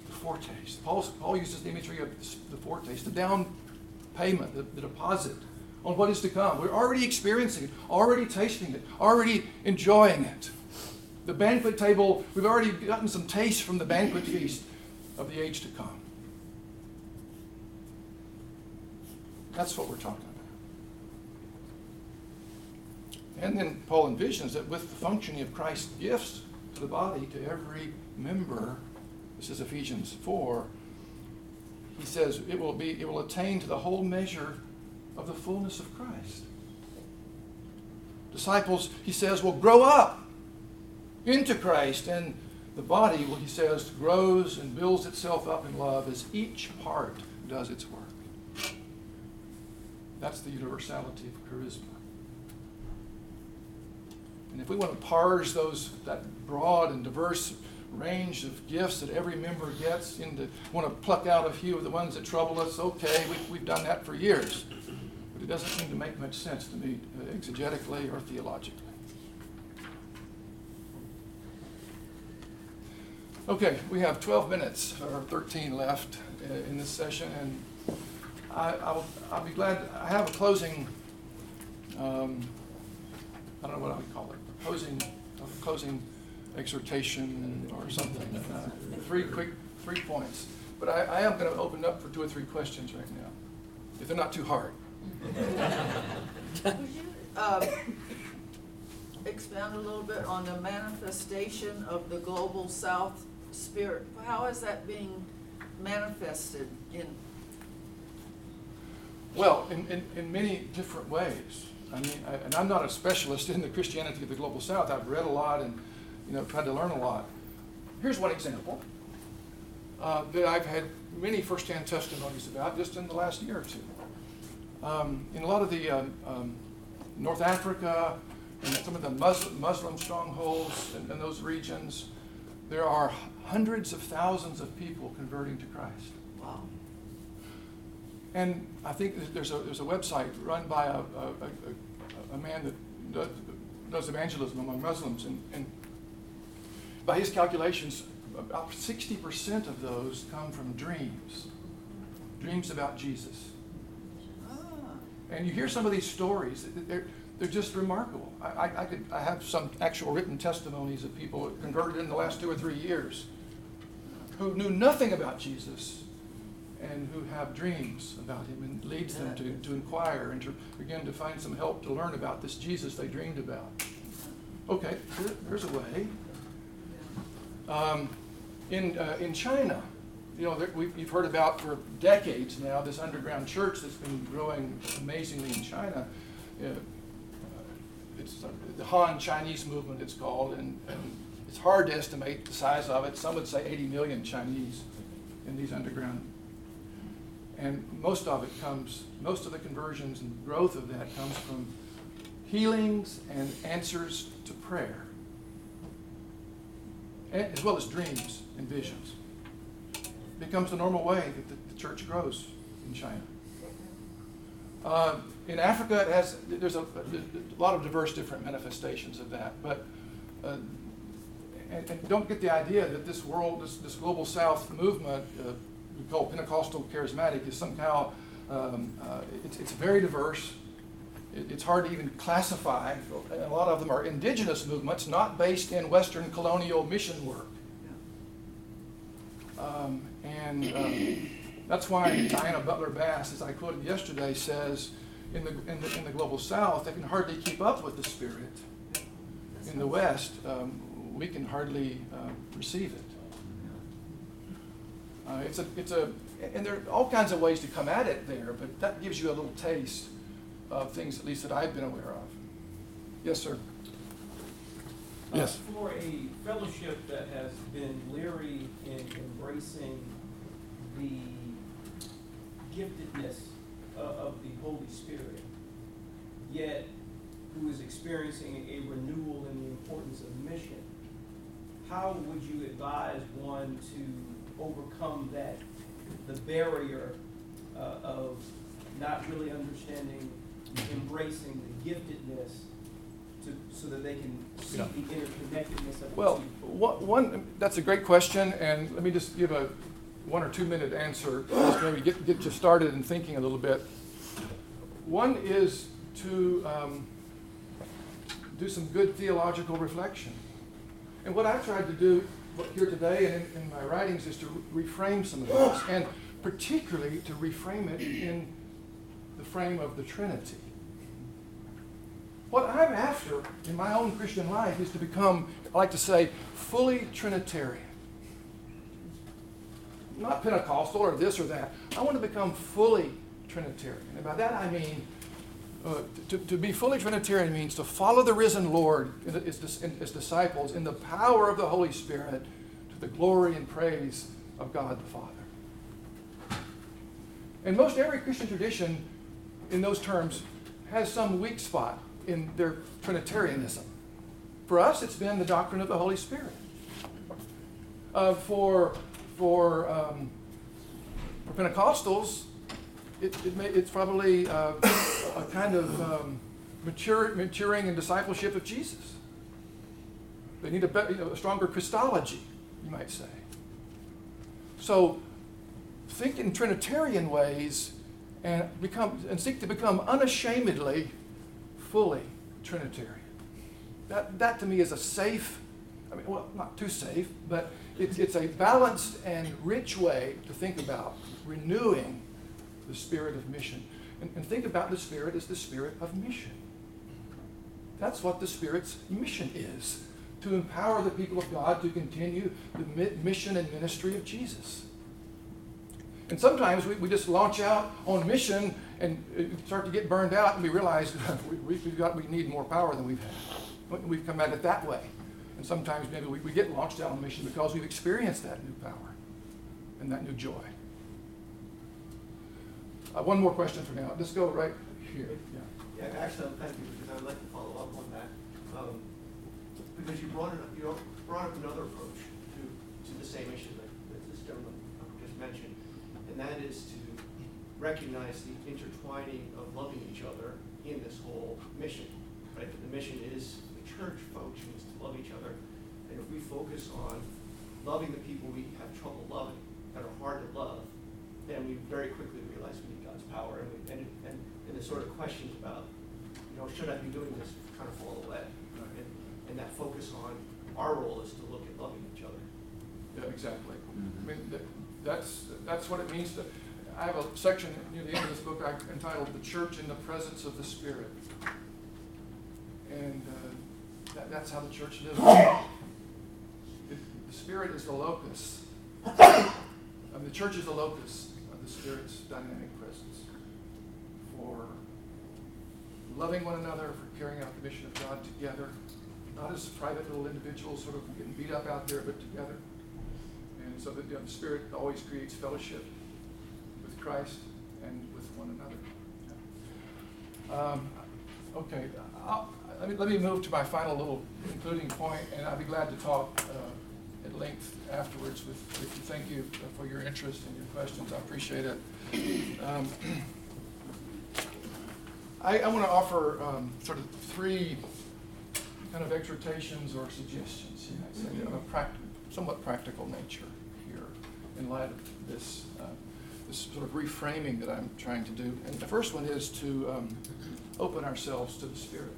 the foretaste. Paul, Paul uses the imagery of the foretaste, the down payment, the, the deposit on what is to come. We're already experiencing it, already tasting it, already enjoying it. The banquet table, we've already gotten some taste from the banquet feast of the age to come. That's what we're talking about. And then Paul envisions that with the functioning of Christ's gifts to the body, to every member, this is Ephesians 4, he says it will be it will attain to the whole measure of the fullness of Christ. Disciples, he says, will grow up into Christ, and the body, well, he says, grows and builds itself up in love as each part does its work. That's the universality of charisma. And if we want to parse those that broad and diverse range of gifts that every member gets into want to pluck out a few of the ones that trouble us okay we, we've done that for years. But it doesn't seem to make much sense to me uh, exegetically or theologically. Okay we have 12 minutes or 13 left uh, in this session and I, I'll, I'll be glad i have a closing um, i don't know what i would call it closing closing exhortation or something. Uh, three quick, three points. But I, I am going to open up for two or three questions right now, if they're not too hard. Would you uh, expand a little bit on the manifestation of the global South spirit? How is that being manifested in? Well, in, in, in many different ways. I mean, I, and I'm not a specialist in the Christianity of the global South. I've read a lot and you know, tried to learn a lot. Here's one example uh, that I've had many firsthand testimonies about just in the last year or two. Um, in a lot of the um, um, North Africa and some of the Muslim, Muslim strongholds in, in those regions, there are hundreds of thousands of people converting to Christ. Wow. And I think there's a, there's a website run by a, a, a, a man that does, does, evangelism among Muslims, and, and by his calculations, about 60% of those come from dreams, dreams about Jesus. Ah. And you hear some of these stories, they're, they're just remarkable. I, I, I, could, I have some actual written testimonies of people converted in the last two or three years who knew nothing about Jesus and who have dreams about him and leads them to, to inquire and to begin to find some help to learn about this Jesus they dreamed about. Okay, there's a way. Um, in, uh, in China, you know, there, we've, you've heard about for decades now this underground church that's been growing amazingly in China. Uh, it's uh, the Han Chinese movement, it's called, and, and it's hard to estimate the size of it. Some would say 80 million Chinese in these underground. And most of it comes, most of the conversions and growth of that comes from healings and answers to prayer as well as dreams and visions. It becomes the normal way that the, the church grows in China. Uh, in Africa, it has there's a, a, lot of diverse different manifestations of that, but uh, and, and, don't get the idea that this world, this, this global South movement, uh, we call Pentecostal charismatic, is somehow um, uh, it's, it's very diverse it's hard to even classify. A lot of them are indigenous movements, not based in Western colonial mission work. Um, and um, that's why Diana Butler Bass, as I quoted yesterday, says in the, in the, in the global south, they can hardly keep up with the spirit. In the west, um, we can hardly uh, receive it. Uh, it's a, it's a, and there are all kinds of ways to come at it there, but that gives you a little taste of things, at least that I've been aware of. Yes, sir. Uh, Yes. For a fellowship that has been leery in embracing the giftedness of, of the Holy Spirit, yet who is experiencing a renewal in the importance of mission, how would you advise one to overcome that, the barrier uh, of not really understanding, embracing the giftedness to, so that they can see Yeah. the interconnectedness of the Well, one- that's a great question, and let me just give a one or two minute answer, just maybe get, get you started in thinking a little bit. One is to um, do some good theological reflection. And what I've tried to do here today and in, in my writings is to reframe some of this, and particularly to reframe it in the frame of the Trinity. What I'm after in my own Christian life is to become, I like to say, fully Trinitarian. Not Pentecostal or this or that. I want to become fully Trinitarian. And by that I mean, uh, to, to be fully Trinitarian means to follow the risen Lord his disciples in the power of the Holy Spirit to the glory and praise of God the Father. And most every Christian tradition, in those terms, has some weak spot in their Trinitarianism. For us, it's been the doctrine of the Holy Spirit. Uh, for for, um, for Pentecostals, it, it may, it's probably uh, a kind of um, mature, maturing in discipleship of Jesus. They need a, you know, a stronger Christology, you might say. So think in Trinitarian ways and become and seek to become unashamedly fully Trinitarian. That, that to me is a safe, I mean, well, not too safe, but it's, it's a balanced and rich way to think about renewing the spirit of mission. And, and think about the spirit as the spirit of mission. That's what the spirit's mission is to empower the people of God to continue the mission and ministry of Jesus. And sometimes we, we just launch out on mission and start to get burned out, and we realize [laughs] we, we've got, we need more power than we've had. We've come at it that way. And sometimes maybe we, we get launched out on mission because we've experienced that new power and that new joy. Uh, one more question for now. Let's go right here. Yeah. Yeah, actually, thank you, because I would like to follow up on that. Um, Because you brought, it- you brought up another approach to, to the same issue that, that this gentleman just mentioned, and that is to recognize the intertwining of loving each other in this whole mission, right? The mission is, the church functions to love each other, and if we focus on loving the people we have trouble loving, that are hard to love, then we very quickly realize we need God's power, and, we, and, and, and the sort of questions about, you know, should I be doing this, kind of fall away. And, and that focus on our role is to look at loving each other. Yeah, exactly. I mean, that, that's, that's what it means to, I have a section near the end of this book I entitled The Church in the Presence of the Spirit. And uh, that, that's how the church lives. The Spirit is the locus. I mean, the church is the locus of the Spirit's dynamic presence for loving one another, for carrying out the mission of God together, not as private little individuals sort of getting beat up out there, but together. And so that you know, the Spirit always creates fellowship with Christ and with one another. Um, okay, I'll, let, me, let me move to my final little concluding point, and I'll be glad to talk uh, at length afterwards with, with you. Thank you for your interest and your questions. I appreciate it. Um, I, I want to offer um, sort of three kind of exhortations or suggestions, you might of a somewhat practical nature in light of this, uh, this sort of reframing that I'm trying to do. And the first one is to um, open ourselves to the Spirit.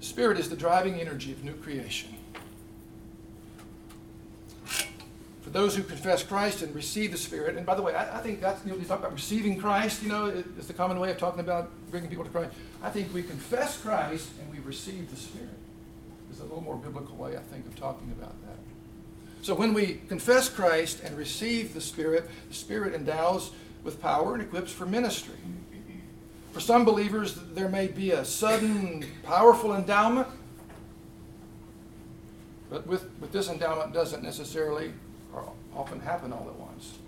Spirit is the driving energy of new creation. For those who confess Christ and receive the Spirit. And by the way, I, I think that's, you know, you talk about receiving Christ, you know, it, it's the common way of talking about bringing people to Christ. I think we confess Christ and we receive the Spirit. It's a little more biblical way, I think, of talking about that. So when we confess Christ and receive the Spirit, the Spirit endows with power and equips for ministry. For some believers, there may be a sudden, powerful endowment, but with, with this endowment doesn't necessarily or often happen all at once.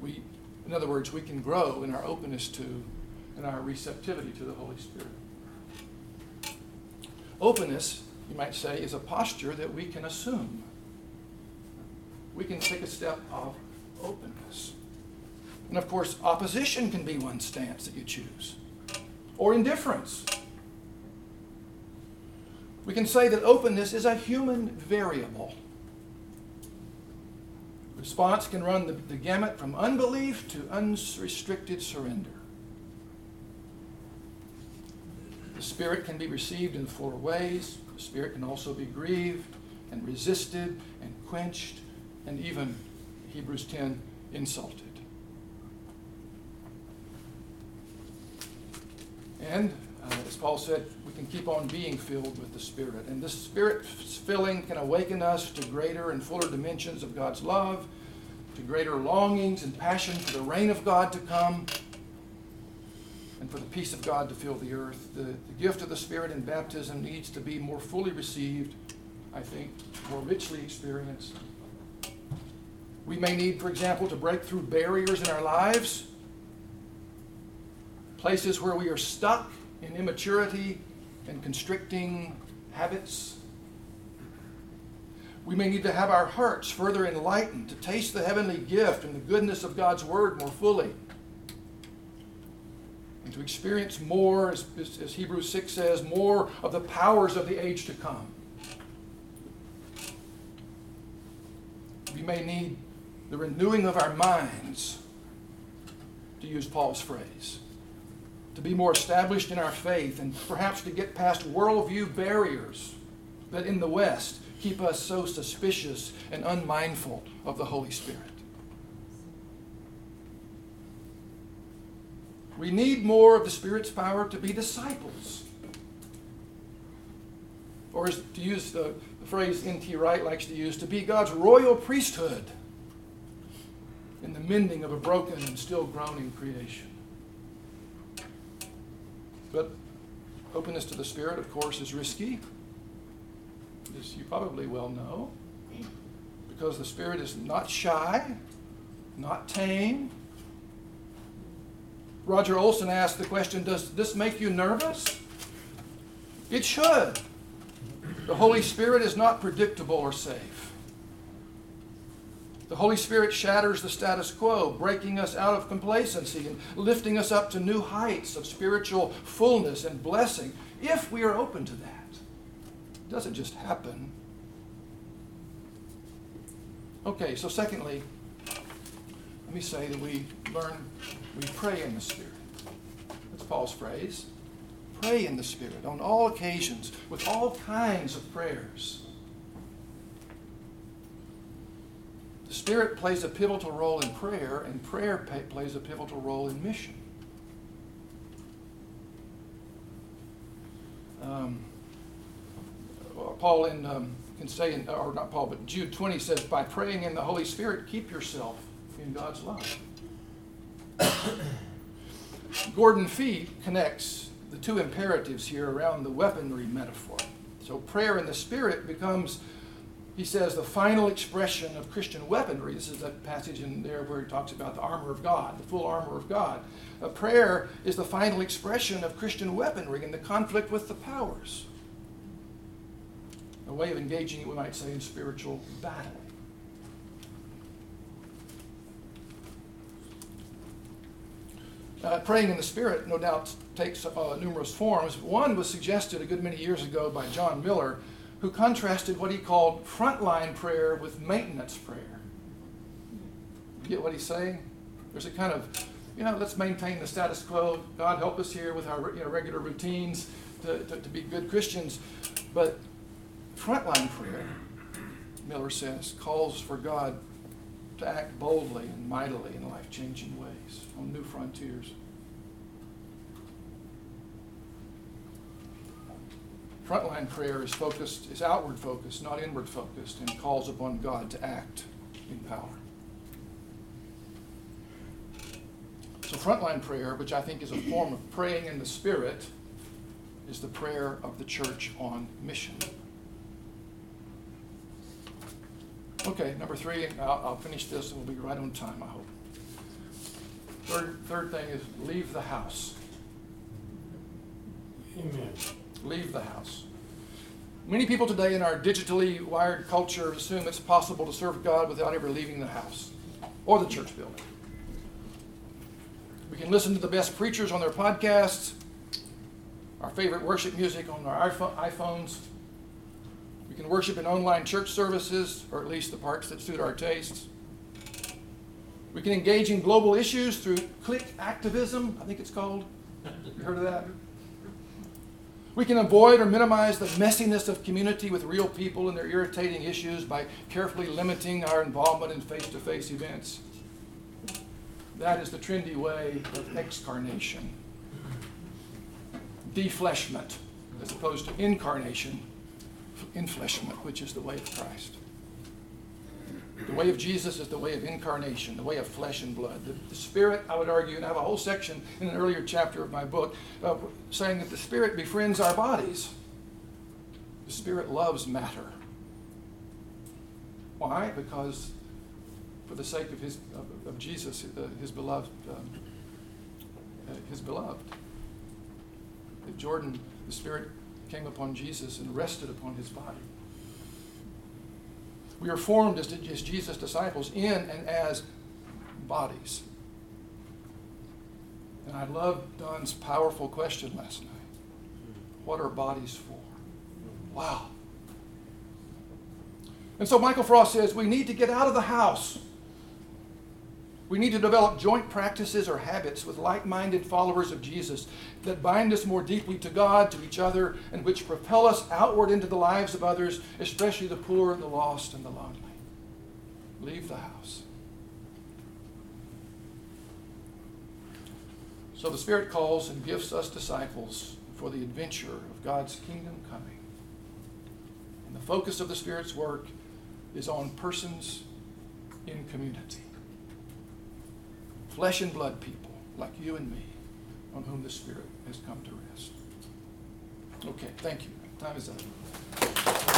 We, in other words, we can grow in our openness to and our receptivity to the Holy Spirit. Openness, you might say, is a posture that we can assume. We can take a step of openness. And of course, opposition can be one stance that you choose, or indifference. We can say that openness is a human variable. Response can run the, the gamut from unbelief to unrestricted surrender. The Spirit can be received in four ways. The Spirit can also be grieved and resisted and quenched and even, Hebrews 10, insulted. And uh, as Paul said, we can keep on being filled with the Spirit. And this Spirit filling can awaken us to greater and fuller dimensions of God's love, to greater longings and passion for the reign of God to come, and for the peace of God to fill the earth. The, the gift of the Spirit in baptism needs to be more fully received, I think, more richly experienced. We may need, for example, to break through barriers in our lives, places where we are stuck in immaturity and constricting habits. We may need to have our hearts further enlightened to taste the heavenly gift and the goodness of God's Word more fully. To experience more, as, as Hebrews 6 says, more of the powers of the age to come. We may need the renewing of our minds, to use Paul's phrase to be more established in our faith, and perhaps to get past worldview barriers that in the West keep us so suspicious and unmindful of the Holy Spirit. We need more of the Spirit's power to be disciples. Or, as to use the, the phrase N.T. Wright likes to use, to be God's royal priesthood in the mending of a broken and still groaning creation. But openness to the Spirit, of course, is risky, as you probably well know, because the Spirit is not shy, not tame. Roger Olson asked the question Does this make you nervous? It should. The Holy Spirit is not predictable or safe. The Holy Spirit shatters the status quo, breaking us out of complacency and lifting us up to new heights of spiritual fullness and blessing if we are open to that. It doesn't just happen. Okay, so secondly, me say that we learn, we pray in the Spirit. That's Paul's phrase. Pray in the Spirit on all occasions with all kinds of prayers. The Spirit plays a pivotal role in prayer, and prayer pay, plays a pivotal role in mission. Um, Paul in, um, can say, in, or not Paul, but Jude 20 says, by praying in the Holy Spirit, keep yourself in God's love. Gordon Fee connects the two imperatives here around the weaponry metaphor. So prayer in the Spirit becomes he says the final expression of Christian weaponry. This is a passage in there where he talks about the armor of God, the full armor of God. A prayer is the final expression of Christian weaponry in the conflict with the powers. A way of engaging, it, we might say, in spiritual battle. Uh, praying in the Spirit, no doubt, takes uh, numerous forms. One was suggested a good many years ago by John Miller who contrasted what he called frontline prayer with maintenance prayer. You get what he's saying? There's a kind of, you know, let's maintain the status quo. God help us here with our you know, regular routines to, to, to be good Christians. But frontline prayer Miller says, calls for God to act boldly and mightily in life changing ways on new frontiers. Frontline prayer is focused, is outward focused, not inward focused, and calls upon God to act in power. So, frontline prayer, which I think is a form of praying in the Spirit, is the prayer of the church on mission. Okay, number three, I'll, I'll finish this and we'll be right on time, I hope. Third, third thing is leave the house. Amen. Leave the house. Many people today in our digitally wired culture assume it's possible to serve God without ever leaving the house or the church building. We can listen to the best preachers on their podcasts, our favorite worship music on our iPhone- iPhones. We can worship in online church services, or at least the parts that suit our tastes. We can engage in global issues through click activism, I think it's called. You heard of that? We can avoid or minimize the messiness of community with real people and their irritating issues by carefully limiting our involvement in face to face events. That is the trendy way of excarnation, defleshment, as opposed to incarnation, infleshment, which is the way of Christ. The way of Jesus is the way of incarnation, the way of flesh and blood. The, the Spirit, I would argue, and I have a whole section in an earlier chapter of my book uh, saying that the Spirit befriends our bodies. The Spirit loves matter. Why? Because for the sake of his of, of Jesus, uh, his beloved, um, uh, his beloved. That Jordan, the Spirit came upon Jesus and rested upon his body. We are formed as, as Jesus' disciples in and as bodies. And I love Don's powerful question last night. What are bodies for? Wow. And so Michael Frost says we need to get out of the house. We need to develop joint practices or habits with like minded followers of Jesus that bind us more deeply to God, to each other, and which propel us outward into the lives of others, especially the poor, the lost, and the lonely. Leave the house. So the Spirit calls and gifts us disciples for the adventure of God's kingdom coming. And the focus of the Spirit's work is on persons in community flesh and blood people like you and me on whom the Spirit has come to rest. Okay, thank you. Time is up.